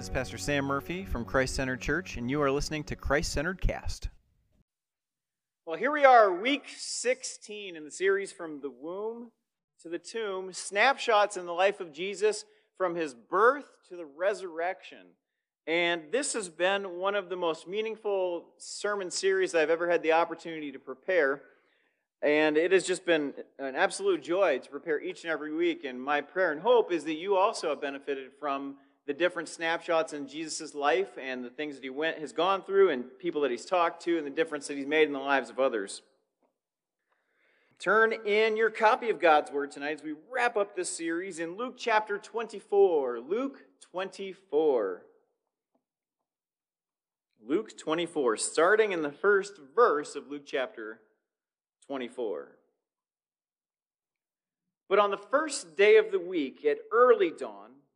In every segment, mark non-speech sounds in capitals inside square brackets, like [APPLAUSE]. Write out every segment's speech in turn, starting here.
Hi, this is Pastor Sam Murphy from Christ Centered Church, and you are listening to Christ Centered Cast. Well, here we are, week 16 in the series From the Womb to the Tomb Snapshots in the life of Jesus from his birth to the resurrection. And this has been one of the most meaningful sermon series I've ever had the opportunity to prepare. And it has just been an absolute joy to prepare each and every week. And my prayer and hope is that you also have benefited from the different snapshots in Jesus' life and the things that he went, has gone through and people that he's talked to and the difference that he's made in the lives of others. Turn in your copy of God's Word tonight as we wrap up this series in Luke chapter 24. Luke 24. Luke 24, starting in the first verse of Luke chapter 24. But on the first day of the week, at early dawn,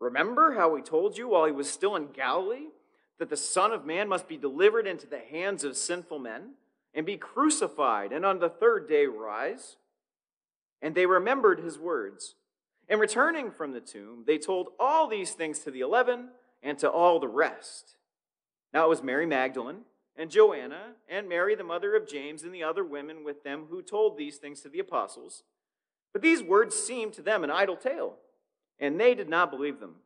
Remember how he told you while he was still in Galilee that the Son of Man must be delivered into the hands of sinful men and be crucified, and on the third day rise? And they remembered his words. And returning from the tomb, they told all these things to the eleven and to all the rest. Now it was Mary Magdalene and Joanna and Mary, the mother of James, and the other women with them who told these things to the apostles. But these words seemed to them an idle tale and they did not believe them.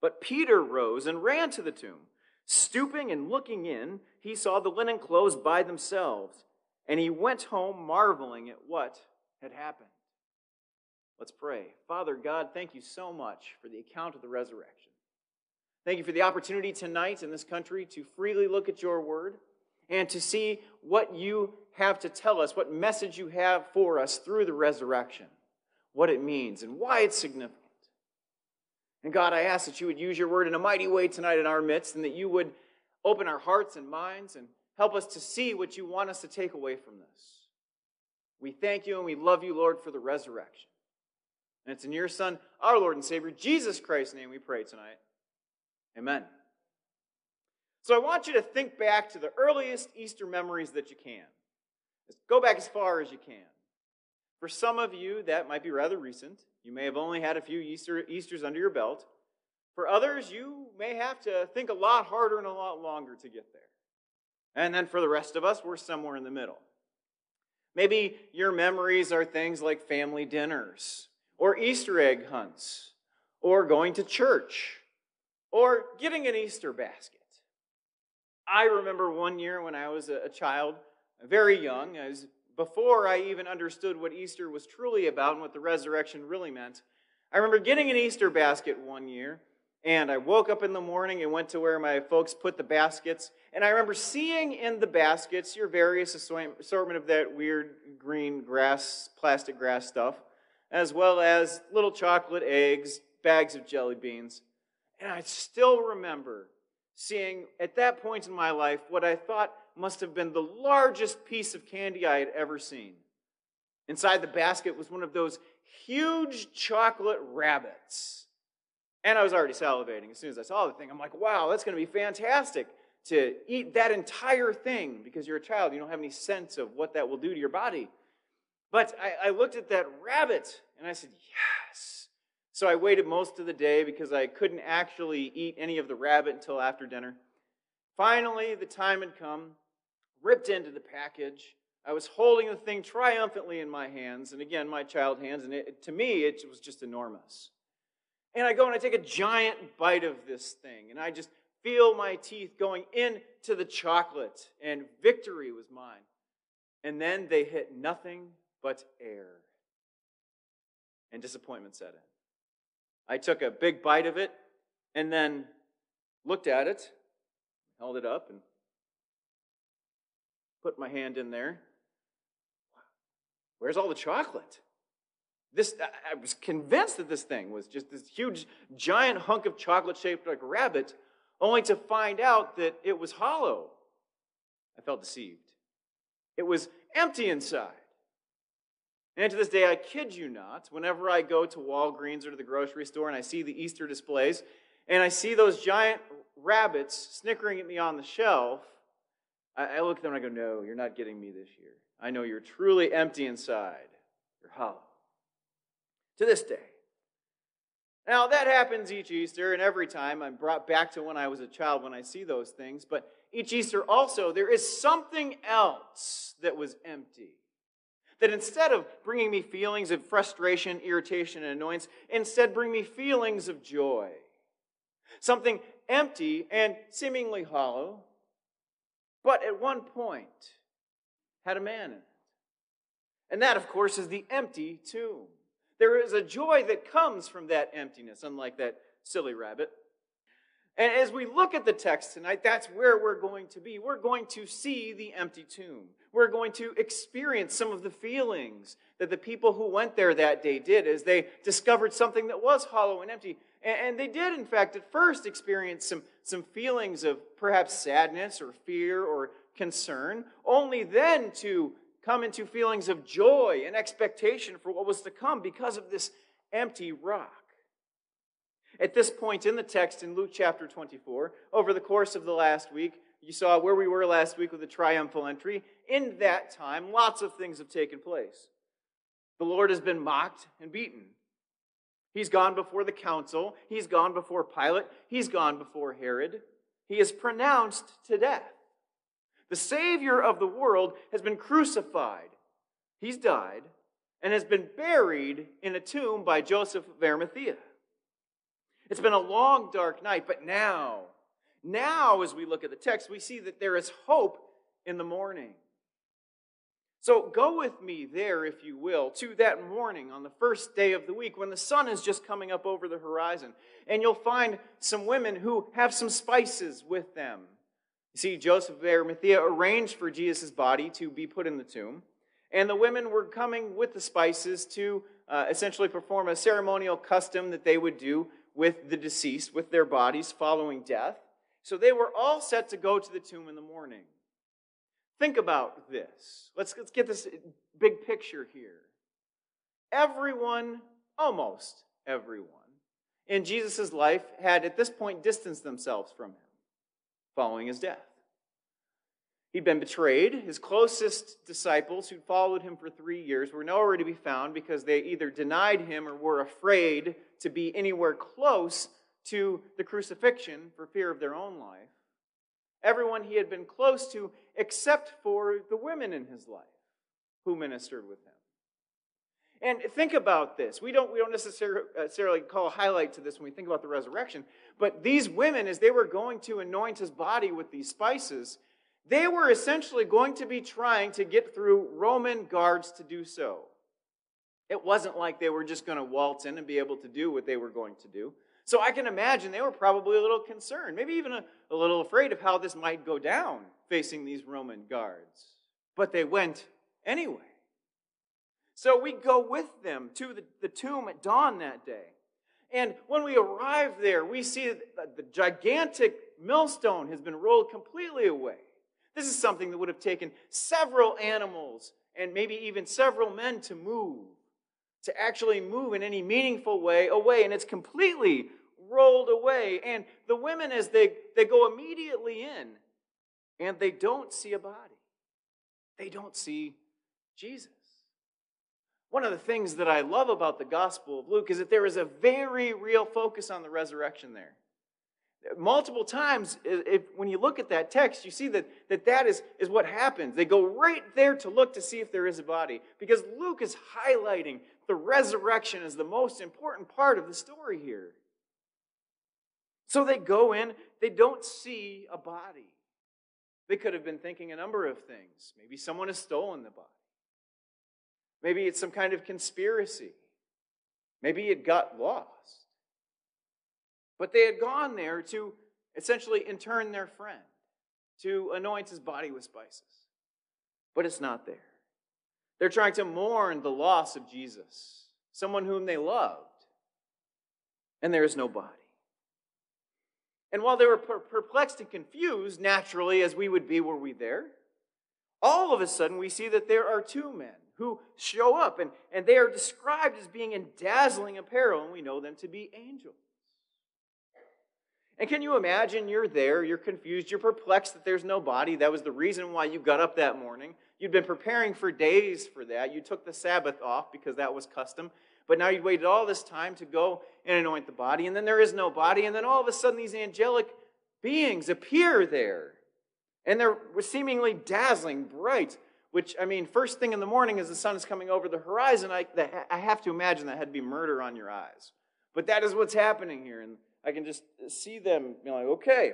But Peter rose and ran to the tomb. Stooping and looking in, he saw the linen clothes by themselves, and he went home marveling at what had happened. Let's pray. Father God, thank you so much for the account of the resurrection. Thank you for the opportunity tonight in this country to freely look at your word and to see what you have to tell us, what message you have for us through the resurrection, what it means, and why it's significant. And God, I ask that you would use your word in a mighty way tonight in our midst and that you would open our hearts and minds and help us to see what you want us to take away from this. We thank you and we love you, Lord, for the resurrection. And it's in your Son, our Lord and Savior, Jesus Christ's name, we pray tonight. Amen. So I want you to think back to the earliest Easter memories that you can. go back as far as you can. For some of you, that might be rather recent. You may have only had a few Easter, Easters under your belt. For others, you may have to think a lot harder and a lot longer to get there. And then for the rest of us, we're somewhere in the middle. Maybe your memories are things like family dinners, or Easter egg hunts, or going to church, or getting an Easter basket. I remember one year when I was a child, very young, I was before I even understood what Easter was truly about and what the resurrection really meant, I remember getting an Easter basket one year, and I woke up in the morning and went to where my folks put the baskets, and I remember seeing in the baskets your various assortment of that weird green grass, plastic grass stuff, as well as little chocolate eggs, bags of jelly beans. And I still remember seeing at that point in my life what I thought must have been the largest piece of candy I had ever seen. Inside the basket was one of those huge chocolate rabbits. And I was already salivating as soon as I saw the thing. I'm like, wow, that's going to be fantastic to eat that entire thing because you're a child. You don't have any sense of what that will do to your body. But I, I looked at that rabbit and I said, yes. So I waited most of the day because I couldn't actually eat any of the rabbit until after dinner. Finally, the time had come ripped into the package. I was holding the thing triumphantly in my hands, and again, my child hands, and it, to me, it was just enormous. And I go and I take a giant bite of this thing, and I just feel my teeth going into the chocolate, and victory was mine. And then they hit nothing but air. And disappointment set in. I took a big bite of it, and then looked at it, held it up, and put my hand in there. Where's all the chocolate? This, I was convinced that this thing was just this huge, giant hunk of chocolate shaped like a rabbit, only to find out that it was hollow. I felt deceived. It was empty inside. And to this day, I kid you not, whenever I go to Walgreens or to the grocery store and I see the Easter displays and I see those giant rabbits snickering at me on the shelf, I, look at them and I go, No, you're not getting me this year. I know you're truly empty inside. You're hollow. To this day. Now, that happens each Easter, and every time I'm brought back to when I was a child when I see those things. But each Easter also, there is something else that was empty. That instead of bringing me feelings of frustration, irritation, and annoyance, instead bring me feelings of joy. Something empty and seemingly hollow, but at one point had a man in it. And that, of course, is the empty tomb. There is a joy that comes from that emptiness, unlike that silly rabbit. And as we look at the text tonight, that's where we're going to be. We're going to see the empty tomb. We're going to experience some of the feelings that the people who went there that day did as they discovered something that was hollow and empty. And they did, in fact, at first experience some, some feelings of perhaps sadness or fear or concern, only then to come into feelings of joy and expectation for what was to come because of this empty rock. At this point in the text in Luke chapter 24, over the course of the last week, you saw where we were last week with the triumphal entry. In that time, lots of things have taken place. The Lord has been mocked and beaten. He's gone before the council. He's gone before Pilate. He's gone before Herod. He is pronounced to death. The Savior of the world has been crucified. He's died and has been buried in a tomb by Joseph of Arimathea. It's been a long, dark night, but now, now, as we look at the text, we see that there is hope in the morning. So go with me there, if you will, to that morning on the first day of the week when the sun is just coming up over the horizon. And you'll find some women who have some spices with them. You see, Joseph of Arimathea arranged for Jesus' body to be put in the tomb. And the women were coming with the spices to uh, essentially perform a ceremonial custom that they would do with the deceased, with their bodies following death. So they were all set to go to the tomb in the morning. Think about this. Let's, let's get this uh, big picture here. Everyone, almost everyone, in Jesus' life had at this point distanced themselves from him following his death. He'd been betrayed. His closest disciples, who'd followed him for three years, were nowhere to be found because they either denied him or were afraid to be anywhere close to the crucifixion for fear of their own life. Everyone he had been close to, except for the women in his life who ministered with him. And think about this. We don't, we don't necessarily call a highlight to this when we think about the resurrection, but these women, as they were going to anoint his body with these spices, they were essentially going to be trying to get through Roman guards to do so. It wasn't like they were just going to waltz in and be able to do what they were going to do. So I can imagine they were probably a little concerned, maybe even a, a little afraid of how this might go down facing these Roman guards. But they went anyway. So we go with them to the, the tomb at dawn that day. And when we arrive there, we see that the gigantic millstone has been rolled completely away. This is something that would have taken several animals and maybe even several men to move, to actually move in any meaningful way away. And it's completely rolled away. And the women, as they, they go immediately in, and they don't see a body, they don't see Jesus. One of the things that I love about the Gospel of Luke is that there is a very real focus on the resurrection there multiple times if, when you look at that text you see that that, that is, is what happens they go right there to look to see if there is a body because luke is highlighting the resurrection as the most important part of the story here so they go in they don't see a body they could have been thinking a number of things maybe someone has stolen the body maybe it's some kind of conspiracy maybe it got lost but they had gone there to essentially intern their friend, to anoint his body with spices. But it's not there. They're trying to mourn the loss of Jesus, someone whom they loved, and there is no body. And while they were perplexed and confused, naturally, as we would be were we there, all of a sudden we see that there are two men who show up, and, and they are described as being in dazzling apparel, and we know them to be angels. And can you imagine you're there, you're confused, you're perplexed that there's no body. That was the reason why you got up that morning. You'd been preparing for days for that. You took the Sabbath off because that was custom. But now you'd waited all this time to go and anoint the body, and then there is no body, and then all of a sudden these angelic beings appear there. And they're seemingly dazzling, bright, which, I mean, first thing in the morning as the sun is coming over the horizon, I, I have to imagine that had to be murder on your eyes. But that is what's happening here. And I can just see them being like, okay.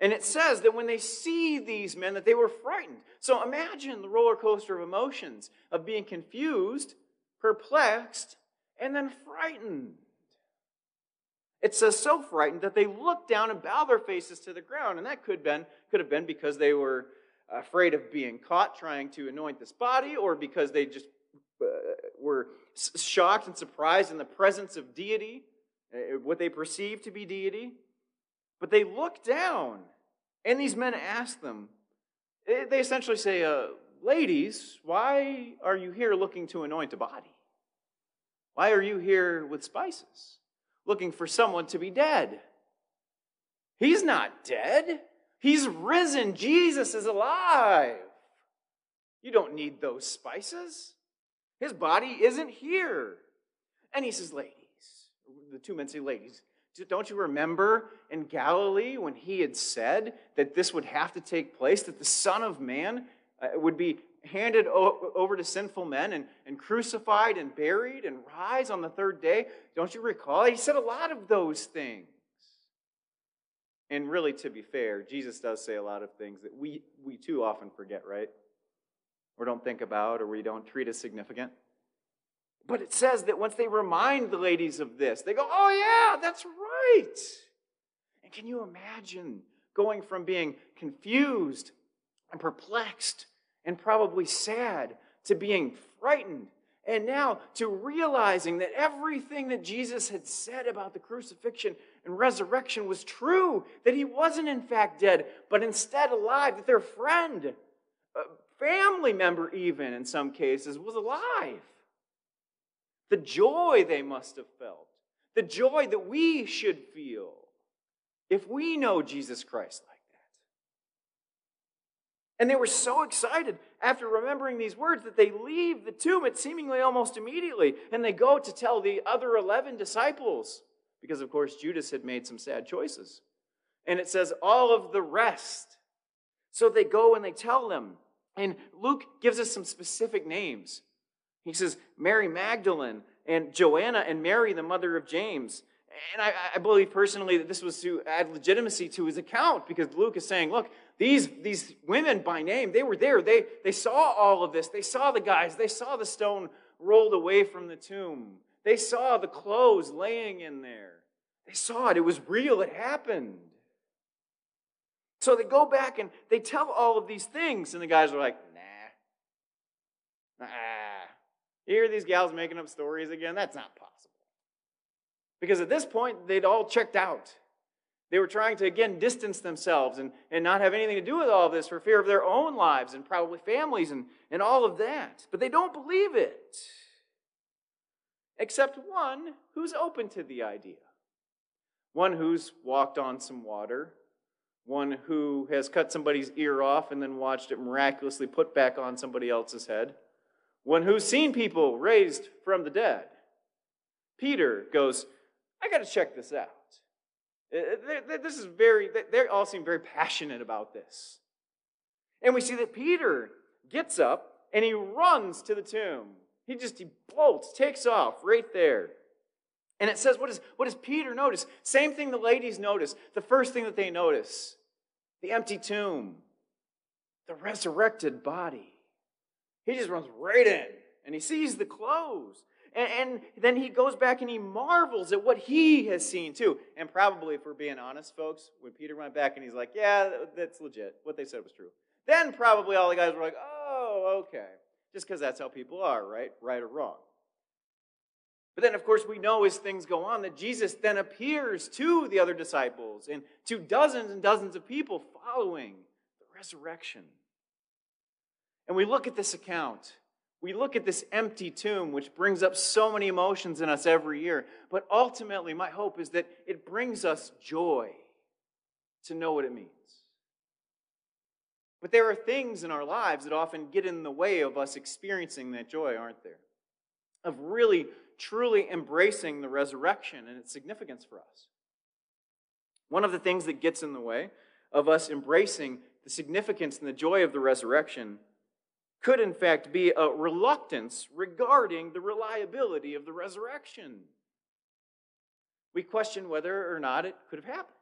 And it says that when they see these men, that they were frightened. So imagine the roller coaster of emotions of being confused, perplexed, and then frightened. It says so frightened that they looked down and bow their faces to the ground. And that could have been, could have been because they were afraid of being caught trying to anoint this body, or because they just uh, were shocked and surprised in the presence of deity uh, what they perceive to be deity. But they look down, and these men ask them, they essentially say, uh, Ladies, why are you here looking to anoint a body? Why are you here with spices, looking for someone to be dead? He's not dead. He's risen. Jesus is alive. You don't need those spices. His body isn't here. And he says, Ladies, the two men say, Ladies, don't you remember in Galilee when he had said that this would have to take place, that the Son of Man uh, would be handed over to sinful men and, and crucified and buried and rise on the third day? Don't you recall? He said a lot of those things. And really, to be fair, Jesus does say a lot of things that we, we too often forget, right? Or don't think about, or we don't treat as significant. But it says that once they remind the ladies of this, they go, oh, yeah, that's right. And can you imagine going from being confused and perplexed and probably sad to being frightened and now to realizing that everything that Jesus had said about the crucifixion and resurrection was true, that he wasn't in fact dead, but instead alive, that their friend, family member even in some cases, was alive the joy they must have felt, the joy that we should feel if we know Jesus Christ like. And they were so excited after remembering these words that they leave the tomb at seemingly almost immediately and they go to tell the other 11 disciples because of course Judas had made some sad choices. And it says all of the rest. So they go and they tell them. And Luke gives us some specific names. He says Mary Magdalene and Joanna and Mary, the mother of James. And I, I, believe personally that this was to add legitimacy to his account because Luke is saying, look, these, these women by name, they were there. They, they saw all of this. They saw the guys. They saw the stone rolled away from the tomb. They saw the clothes laying in there. They saw it. It was real. It happened. So they go back and they tell all of these things, and the guys are like, nah. Nah. You these gals making up stories again? That's not possible. Because at this point, they'd all checked out. They were trying to, again, distance themselves and, and not have anything to do with all of this for fear of their own lives and probably families and, and all of that. But they don't believe it. Except one who's open to the idea. One who's walked on some water. One who has cut somebody's ear off and then watched it miraculously put back on somebody else's head one who's seen people raised from the dead. Peter goes, I got to check this out. Uh, uh, this is very, they all seem very passionate about this. And we see that Peter gets up and he runs to the tomb. He just, he bolts, takes off right there. And it says, what, is, what does Peter notice? Same thing the ladies notice. The first thing that they notice the empty tomb, the resurrected body. He just runs right in and he sees the clothes. And, and, then he goes back and he marvels at what he has seen too. And probably, if we're being honest, folks, when Peter went back and he's like, yeah, that's legit. What they said was true. Then probably all the guys were like, oh, okay. Just because that's how people are, right? Right or wrong. But then, of course, we know as things go on that Jesus then appears to the other disciples and to dozens and dozens of people following the resurrection. And we look at this account. We look at this empty tomb, which brings up so many emotions in us every year. But ultimately, my hope is that it brings us joy to know what it means. But there are things in our lives that often get in the way of us experiencing that joy, aren't there? Of really, truly embracing the resurrection and its significance for us. One of the things that gets in the way of us embracing the significance and the joy of the resurrection could, in fact, be a reluctance regarding the reliability of the resurrection. We question whether or not it could have happened.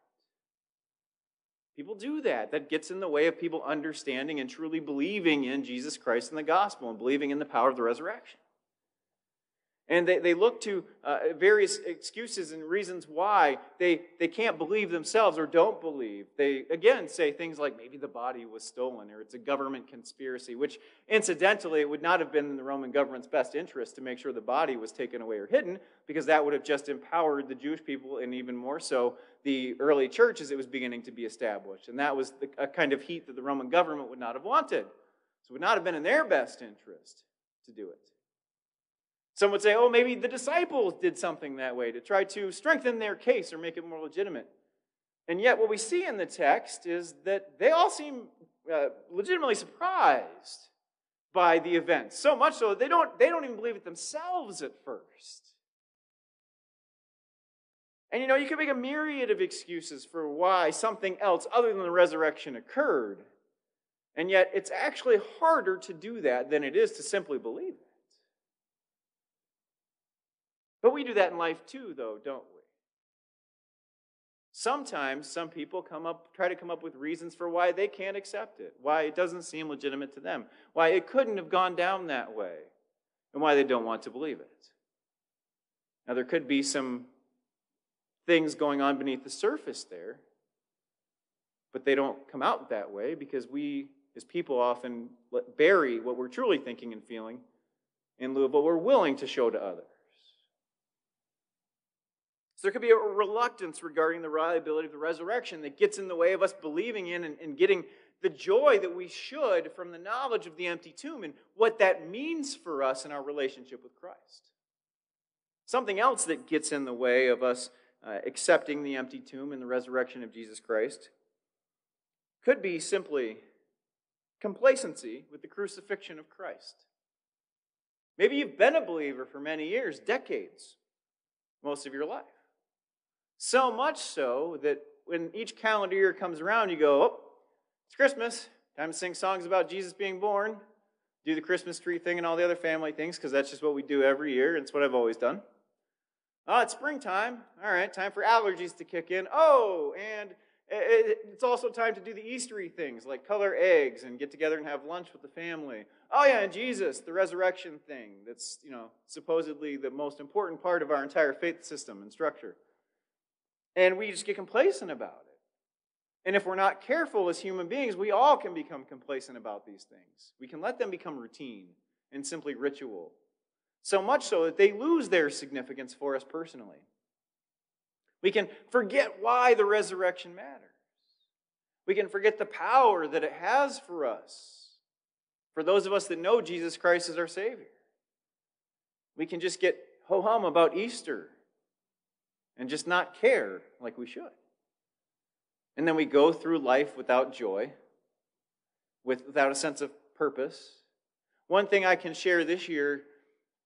People do that. That gets in the way of people understanding and truly believing in Jesus Christ and the gospel and believing in the power of the resurrection. And they, they look to uh, various excuses and reasons why they, they can't believe themselves or don't believe. They, again, say things like maybe the body was stolen or it's a government conspiracy, which, incidentally, it would not have been in the Roman government's best interest to make sure the body was taken away or hidden, because that would have just empowered the Jewish people and even more so the early church as it was beginning to be established. And that was the, a kind of heat that the Roman government would not have wanted. So it would not have been in their best interest to do it. Some would say, oh, maybe the disciples did something that way to try to strengthen their case or make it more legitimate. And yet, what we see in the text is that they all seem uh, legitimately surprised by the event. So much so they don't, they don't even believe it themselves at first. And you know, you can make a myriad of excuses for why something else other than the resurrection occurred. And yet, it's actually harder to do that than it is to simply believe it. But we do that in life too, though, don't we? Sometimes some people come up, try to come up with reasons for why they can't accept it, why it doesn't seem legitimate to them, why it couldn't have gone down that way, and why they don't want to believe it. Now, there could be some things going on beneath the surface there, but they don't come out that way because we, as people, often bury what we're truly thinking and feeling in lieu of what we're willing to show to others. There could be a reluctance regarding the reliability of the resurrection that gets in the way of us believing in and, and getting the joy that we should from the knowledge of the empty tomb and what that means for us in our relationship with Christ. Something else that gets in the way of us uh, accepting the empty tomb and the resurrection of Jesus Christ could be simply complacency with the crucifixion of Christ. Maybe you've been a believer for many years, decades, most of your life. So much so that when each calendar year comes around, you go, oh, it's Christmas. Time to sing songs about Jesus being born, do the Christmas tree thing and all the other family things, because that's just what we do every year. It's what I've always done. Oh, it's springtime. All right, time for allergies to kick in. Oh, and eh, eh, it's also time to do the Eastery things like color eggs and get together and have lunch with the family. Oh yeah, and Jesus, the resurrection thing. That's, you know, supposedly the most important part of our entire faith system and structure. And we just get complacent about it. And if we're not careful as human beings, we all can become complacent about these things. We can let them become routine and simply ritual. So much so that they lose their significance for us personally. We can forget why the resurrection matters. We can forget the power that it has for us, for those of us that know Jesus Christ as our Savior. We can just get ho hum about Easter and just not care like we should. And then we go through life without joy, with, without a sense of purpose. One thing I can share this year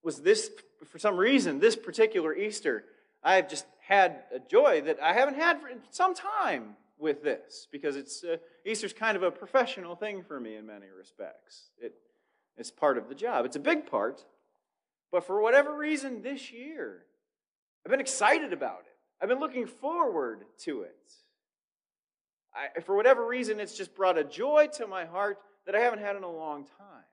was this, for some reason, this particular Easter, I've just had a joy that I haven't had for some time with this because it's uh, Easter's kind of a professional thing for me in many respects. It, it's part of the job. It's a big part, but for whatever reason this year, I've been excited about it. I've been looking forward to it. I, for whatever reason, it's just brought a joy to my heart that I haven't had in a long time.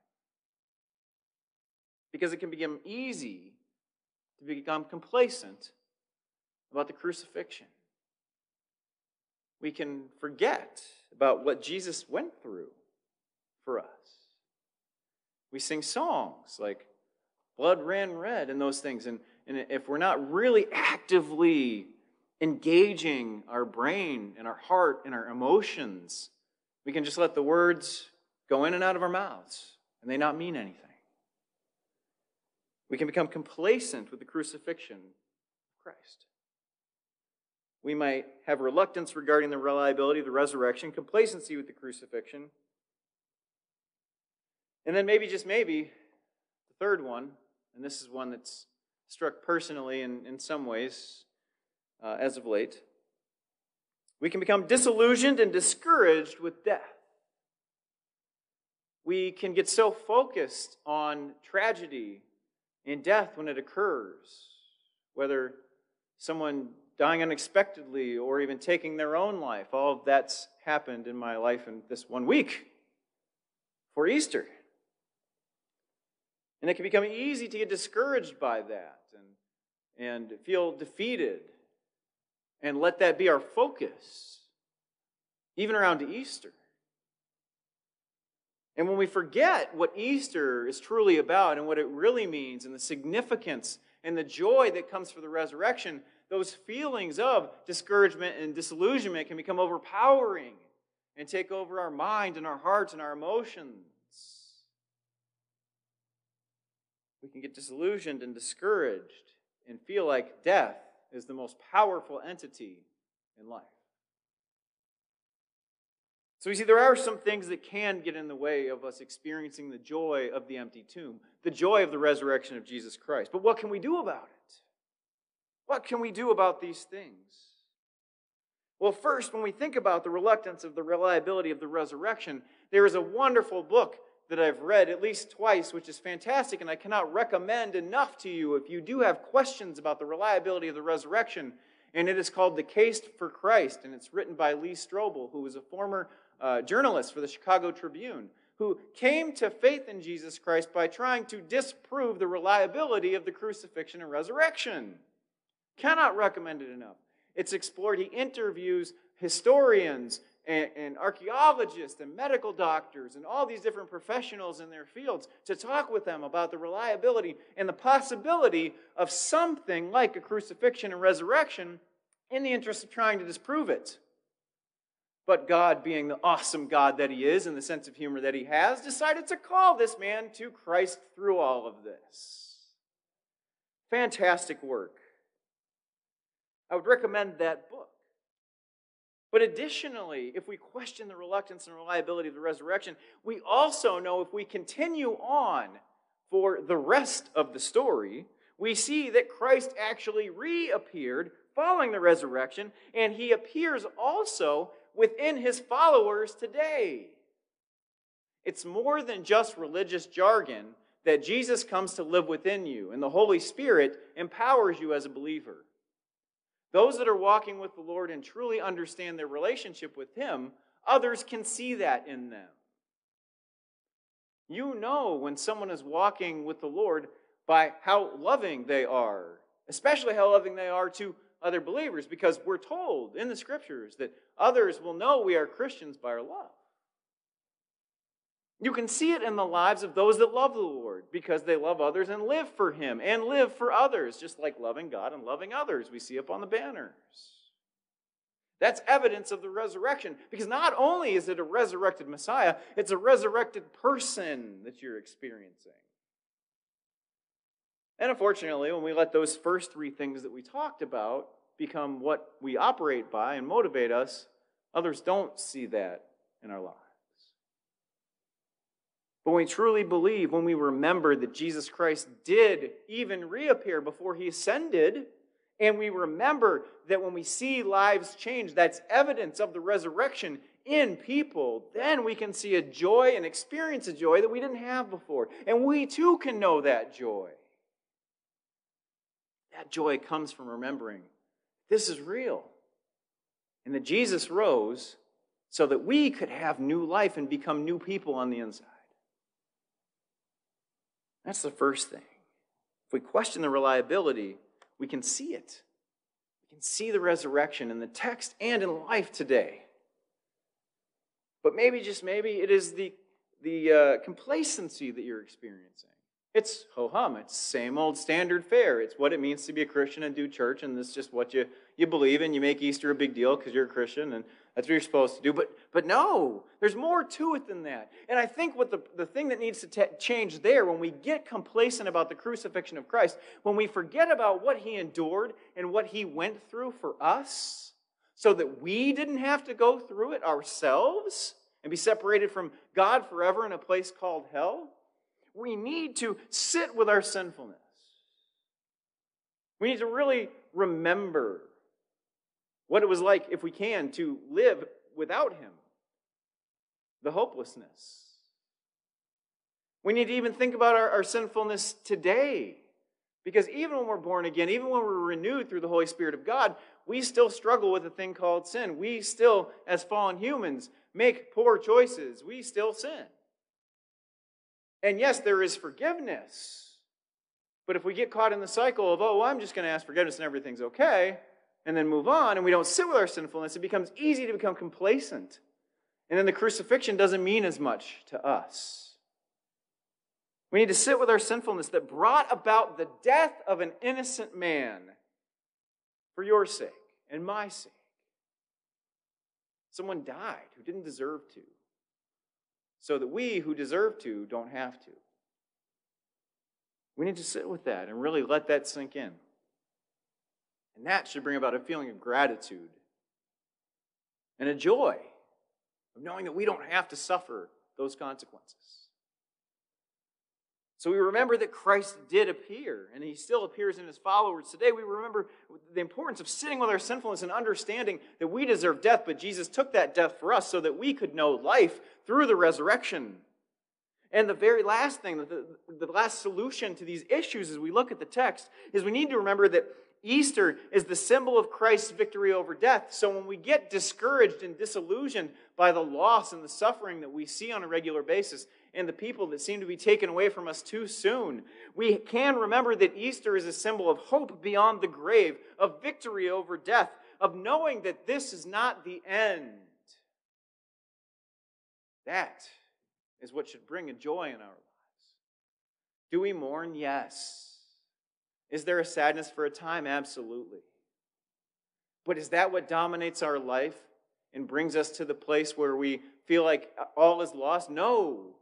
Because it can become easy to become complacent about the crucifixion. We can forget about what Jesus went through for us. We sing songs like Blood Ran Red and those things. And and if we're not really actively engaging our brain and our heart and our emotions, we can just let the words go in and out of our mouths and they not mean anything. We can become complacent with the crucifixion of Christ. We might have reluctance regarding the reliability of the resurrection, complacency with the crucifixion. And then maybe, just maybe, the third one, and this is one that's struck personally in, in some ways uh, as of late, we can become disillusioned and discouraged with death. We can get so focused on tragedy and death when it occurs, whether someone dying unexpectedly or even taking their own life. All of that's happened in my life in this one week for Easter. And it can become easy to get discouraged by that and, feel defeated and let that be our focus, even around Easter. And when we forget what Easter is truly about and what it really means and the significance and the joy that comes from the resurrection, those feelings of discouragement and disillusionment can become overpowering and take over our mind and our hearts and our emotions. We can get disillusioned and discouraged and feel like death is the most powerful entity in life. So, we see, there are some things that can get in the way of us experiencing the joy of the empty tomb, the joy of the resurrection of Jesus Christ. But what can we do about it? What can we do about these things? Well, first, when we think about the reluctance of the reliability of the resurrection, there is a wonderful book that I've read at least twice, which is fantastic, and I cannot recommend enough to you if you do have questions about the reliability of the resurrection. And it is called The Case for Christ, and it's written by Lee Strobel, who was a former uh, journalist for the Chicago Tribune, who came to faith in Jesus Christ by trying to disprove the reliability of the crucifixion and resurrection. Cannot recommend it enough. It's explored. He interviews historians and, and, archaeologists and medical doctors and all these different professionals in their fields to talk with them about the reliability and the possibility of something like a crucifixion and resurrection in the interest of trying to disprove it. But God, being the awesome God that He is and the sense of humor that He has, decided to call this man to Christ through all of this. Fantastic work. I would recommend that book. But additionally, if we question the reluctance and reliability of the resurrection, we also know if we continue on for the rest of the story, we see that Christ actually reappeared following the resurrection, and he appears also within his followers today. It's more than just religious jargon that Jesus comes to live within you, and the Holy Spirit empowers you as a believer. Those that are walking with the Lord and truly understand their relationship with Him, others can see that in them. You know when someone is walking with the Lord by how loving they are, especially how loving they are to other believers, because we're told in the scriptures that others will know we are Christians by our love. You can see it in the lives of those that love the Lord because they love others and live for Him and live for others, just like loving God and loving others we see up on the banners. That's evidence of the resurrection because not only is it a resurrected Messiah, it's a resurrected person that you're experiencing. And unfortunately, when we let those first three things that we talked about become what we operate by and motivate us, others don't see that in our lives. But when we truly believe, when we remember that Jesus Christ did even reappear before he ascended, and we remember that when we see lives change, that's evidence of the resurrection in people, then we can see a joy and experience a joy that we didn't have before. And we too can know that joy. That joy comes from remembering this is real. And that Jesus rose so that we could have new life and become new people on the inside. That's the first thing. If we question the reliability, we can see it. We can see the resurrection in the text and in life today. But maybe, just maybe, it is the, the uh, complacency that you're experiencing. It's ho hum. It's same old standard fare. It's what it means to be a Christian and do church, and it's just what you, you believe in. You make Easter a big deal because you're a Christian, and that's what you're supposed to do. But, but no, there's more to it than that. And I think what the, the thing that needs to t- change there, when we get complacent about the crucifixion of Christ, when we forget about what he endured and what he went through for us, so that we didn't have to go through it ourselves and be separated from God forever in a place called hell, we need to sit with our sinfulness. We need to really remember what it was like, if we can, to live without Him, the hopelessness. We need to even think about our, our, sinfulness today. Because even when we're born again, even when we're renewed through the Holy Spirit of God, we still struggle with a thing called sin. We still, as fallen humans, make poor choices. We still sin. And yes, there is forgiveness. But if we get caught in the cycle of, oh, well, I'm just going to ask forgiveness and everything's okay, and then move on, and we don't sit with our sinfulness, it becomes easy to become complacent. And then the crucifixion doesn't mean as much to us. We need to sit with our sinfulness that brought about the death of an innocent man for your sake and my sake. Someone died who didn't deserve to so that we who deserve to don't have to. We need to sit with that and really let that sink in. And that should bring about a feeling of gratitude and a joy of knowing that we don't have to suffer those consequences. So we remember that Christ did appear, and he still appears in his followers today. We remember the importance of sitting with our sinfulness and understanding that we deserve death, but Jesus took that death for us so that we could know life through the resurrection. And the very last thing, the, the last solution to these issues as we look at the text, is we need to remember that Easter is the symbol of Christ's victory over death. So when we get discouraged and disillusioned by the loss and the suffering that we see on a regular basis, and the people that seem to be taken away from us too soon. We can remember that Easter is a symbol of hope beyond the grave, of victory over death, of knowing that this is not the end. That is what should bring a joy in our lives. Do we mourn? Yes. Is there a sadness for a time? Absolutely. But is that what dominates our life and brings us to the place where we feel like all is lost? No.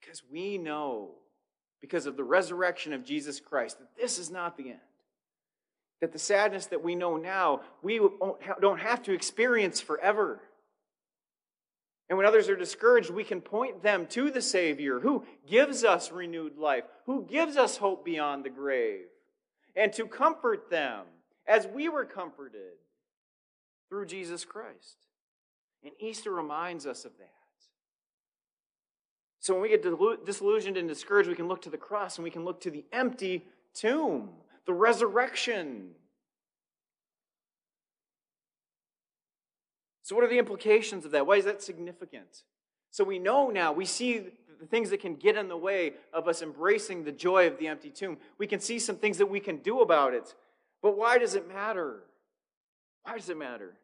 Because we know, because of the resurrection of Jesus Christ, that this is not the end. That the sadness that we know now, we don't have to experience forever. And when others are discouraged, we can point them to the Savior who gives us renewed life, who gives us hope beyond the grave, and to comfort them as we were comforted through Jesus Christ. And Easter reminds us of that. So when we get disillusioned and discouraged, we can look to the cross and we can look to the empty tomb, the resurrection. So, what are the implications of that? Why is that significant? So, we know now, we see the things that can get in the way of us embracing the joy of the empty tomb. We can see some things that we can do about it. But why does it matter? Why does it matter?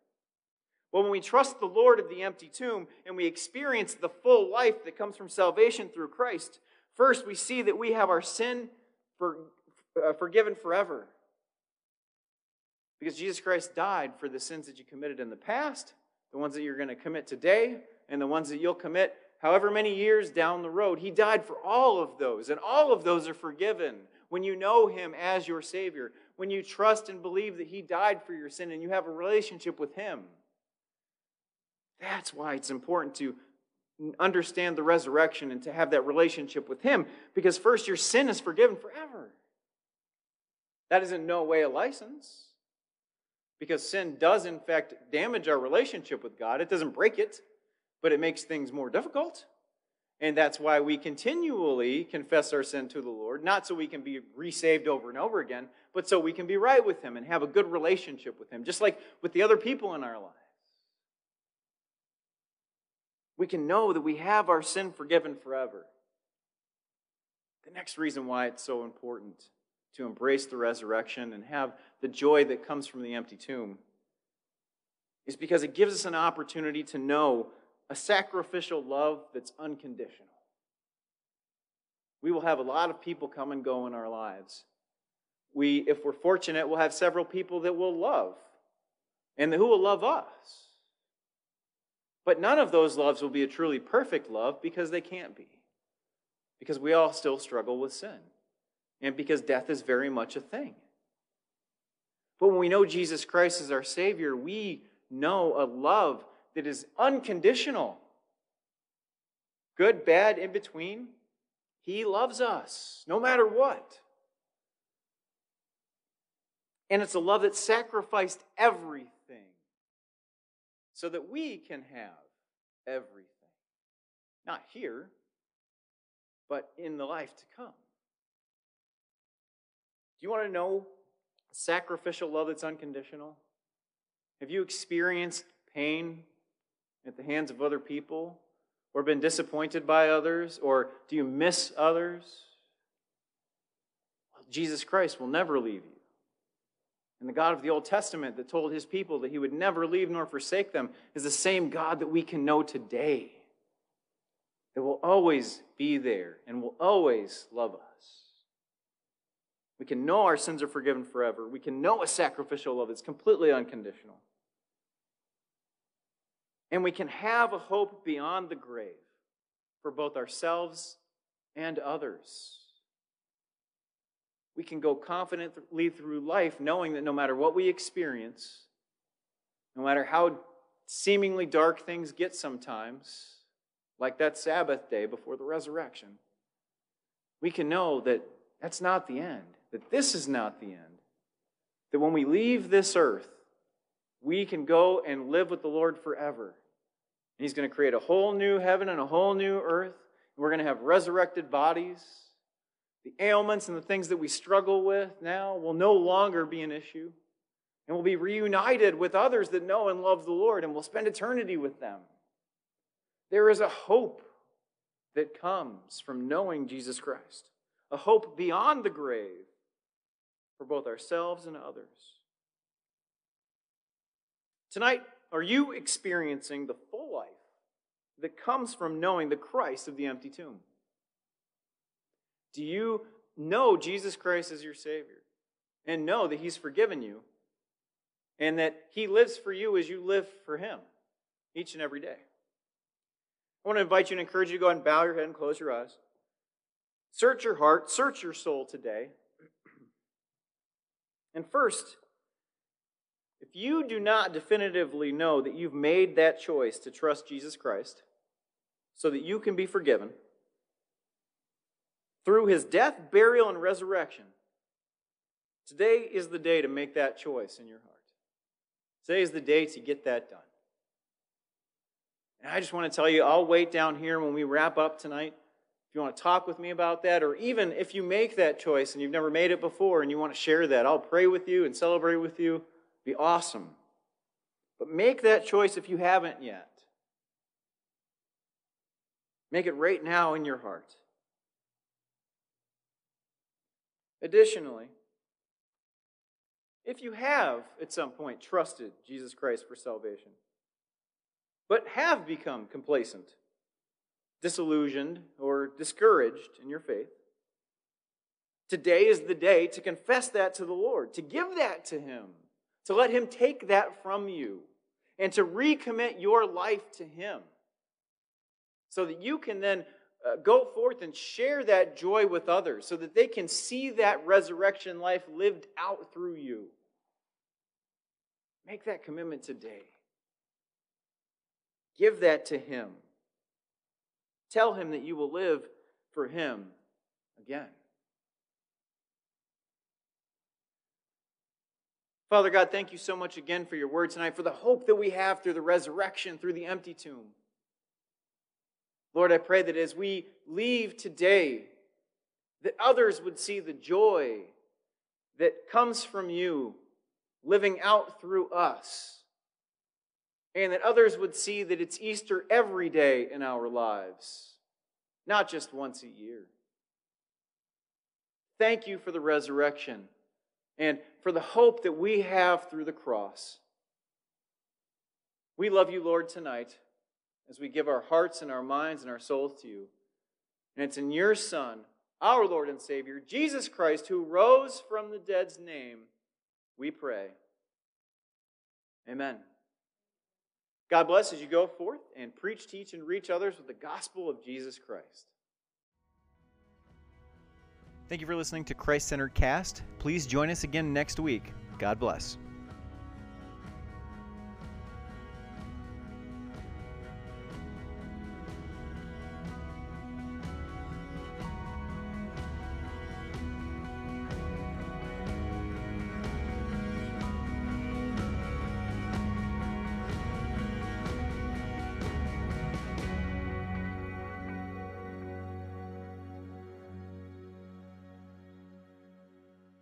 Well, when we trust the Lord of the empty tomb and we experience the full life that comes from salvation through Christ, first we see that we have our sin for, uh, forgiven forever. Because Jesus Christ died for the sins that you committed in the past, the ones that you're going to commit today, and the ones that you'll commit however many years down the road. He died for all of those, and all of those are forgiven when you know Him as your Savior, when you trust and believe that He died for your sin and you have a relationship with Him. That's why it's important to understand the resurrection and to have that relationship with Him, because first, your sin is forgiven forever. That is in no way a license, because sin does, in fact, damage our relationship with God. It doesn't break it, but it makes things more difficult. And that's why we continually confess our sin to the Lord, not so we can be resaved over and over again, but so we can be right with Him and have a good relationship with Him, just like with the other people in our lives we can know that we have our sin forgiven forever. The next reason why it's so important to embrace the resurrection and have the joy that comes from the empty tomb is because it gives us an opportunity to know a sacrificial love that's unconditional. We will have a lot of people come and go in our lives. We, if we're fortunate, we'll have several people that will love and who will love us. But none of those loves will be a truly perfect love because they can't be. Because we all still struggle with sin. And because death is very much a thing. But when we know Jesus Christ as our Savior, we know a love that is unconditional. Good, bad, in between. He loves us no matter what. And it's a love that sacrificed everything so that we can have everything. Not here, but in the life to come. Do you want to know sacrificial love that's unconditional? Have you experienced pain at the hands of other people? Or been disappointed by others? Or do you miss others? Well, Jesus Christ will never leave you. And the God of the Old Testament that told his people that he would never leave nor forsake them is the same God that we can know today, that will always be there and will always love us. We can know our sins are forgiven forever. We can know a sacrificial love that's completely unconditional. And we can have a hope beyond the grave for both ourselves and others. We can go confidently through life knowing that no matter what we experience, no matter how seemingly dark things get sometimes, like that Sabbath day before the resurrection, we can know that that's not the end that this is not the end. That when we leave this earth, we can go and live with the Lord forever. And He's going to create a whole new heaven and a whole new earth. And we're going to have resurrected bodies. The ailments and the things that we struggle with now will no longer be an issue. And we'll be reunited with others that know and love the Lord, and we'll spend eternity with them. There is a hope that comes from knowing Jesus Christ, a hope beyond the grave for both ourselves and others. Tonight, are you experiencing the full life that comes from knowing the Christ of the empty tomb? Do you know Jesus Christ as your Savior and know that He's forgiven you and that He lives for you as you live for Him each and every day? I want to invite you and encourage you to go and bow your head and close your eyes. Search your heart, search your soul today. [CLEARS THROAT] And first, if you do not definitively know that you've made that choice to trust Jesus Christ so that you can be forgiven through his death, burial, and resurrection, today is the day to make that choice in your heart. Today is the day to get that done. And I just want to tell you, I'll wait down here when we wrap up tonight if you want to talk with me about that, or even if you make that choice and you've never made it before and you want to share that, I'll pray with you and celebrate with you. Be awesome. But make that choice if you haven't yet. Make it right now in your heart. Additionally, if you have at some point trusted Jesus Christ for salvation, but have become complacent, disillusioned or discouraged in your faith, today is the day to confess that to the Lord, to give that to Him, to let Him take that from you, and to recommit your life to Him so that you can then uh, go forth and share that joy with others so that they can see that resurrection life lived out through you. Make that commitment today. Give that to Him. Tell him that you will live for him again. Father God, thank you so much again for your word tonight, for the hope that we have through the resurrection, through the empty tomb. Lord, I pray that as we leave today, that others would see the joy that comes from you living out through us and that others would see that it's Easter every day in our lives, not just once a year. Thank you for the resurrection and for the hope that we have through the cross. We love you, Lord, tonight as we give our hearts and our minds and our souls to you. And it's in your Son, our Lord and Savior, Jesus Christ, who rose from the dead's name, we pray. Amen. God bless as you go forth and preach, teach, and reach others with the gospel of Jesus Christ. Thank you for listening to Christ Centered Cast. Please join us again next week. God bless.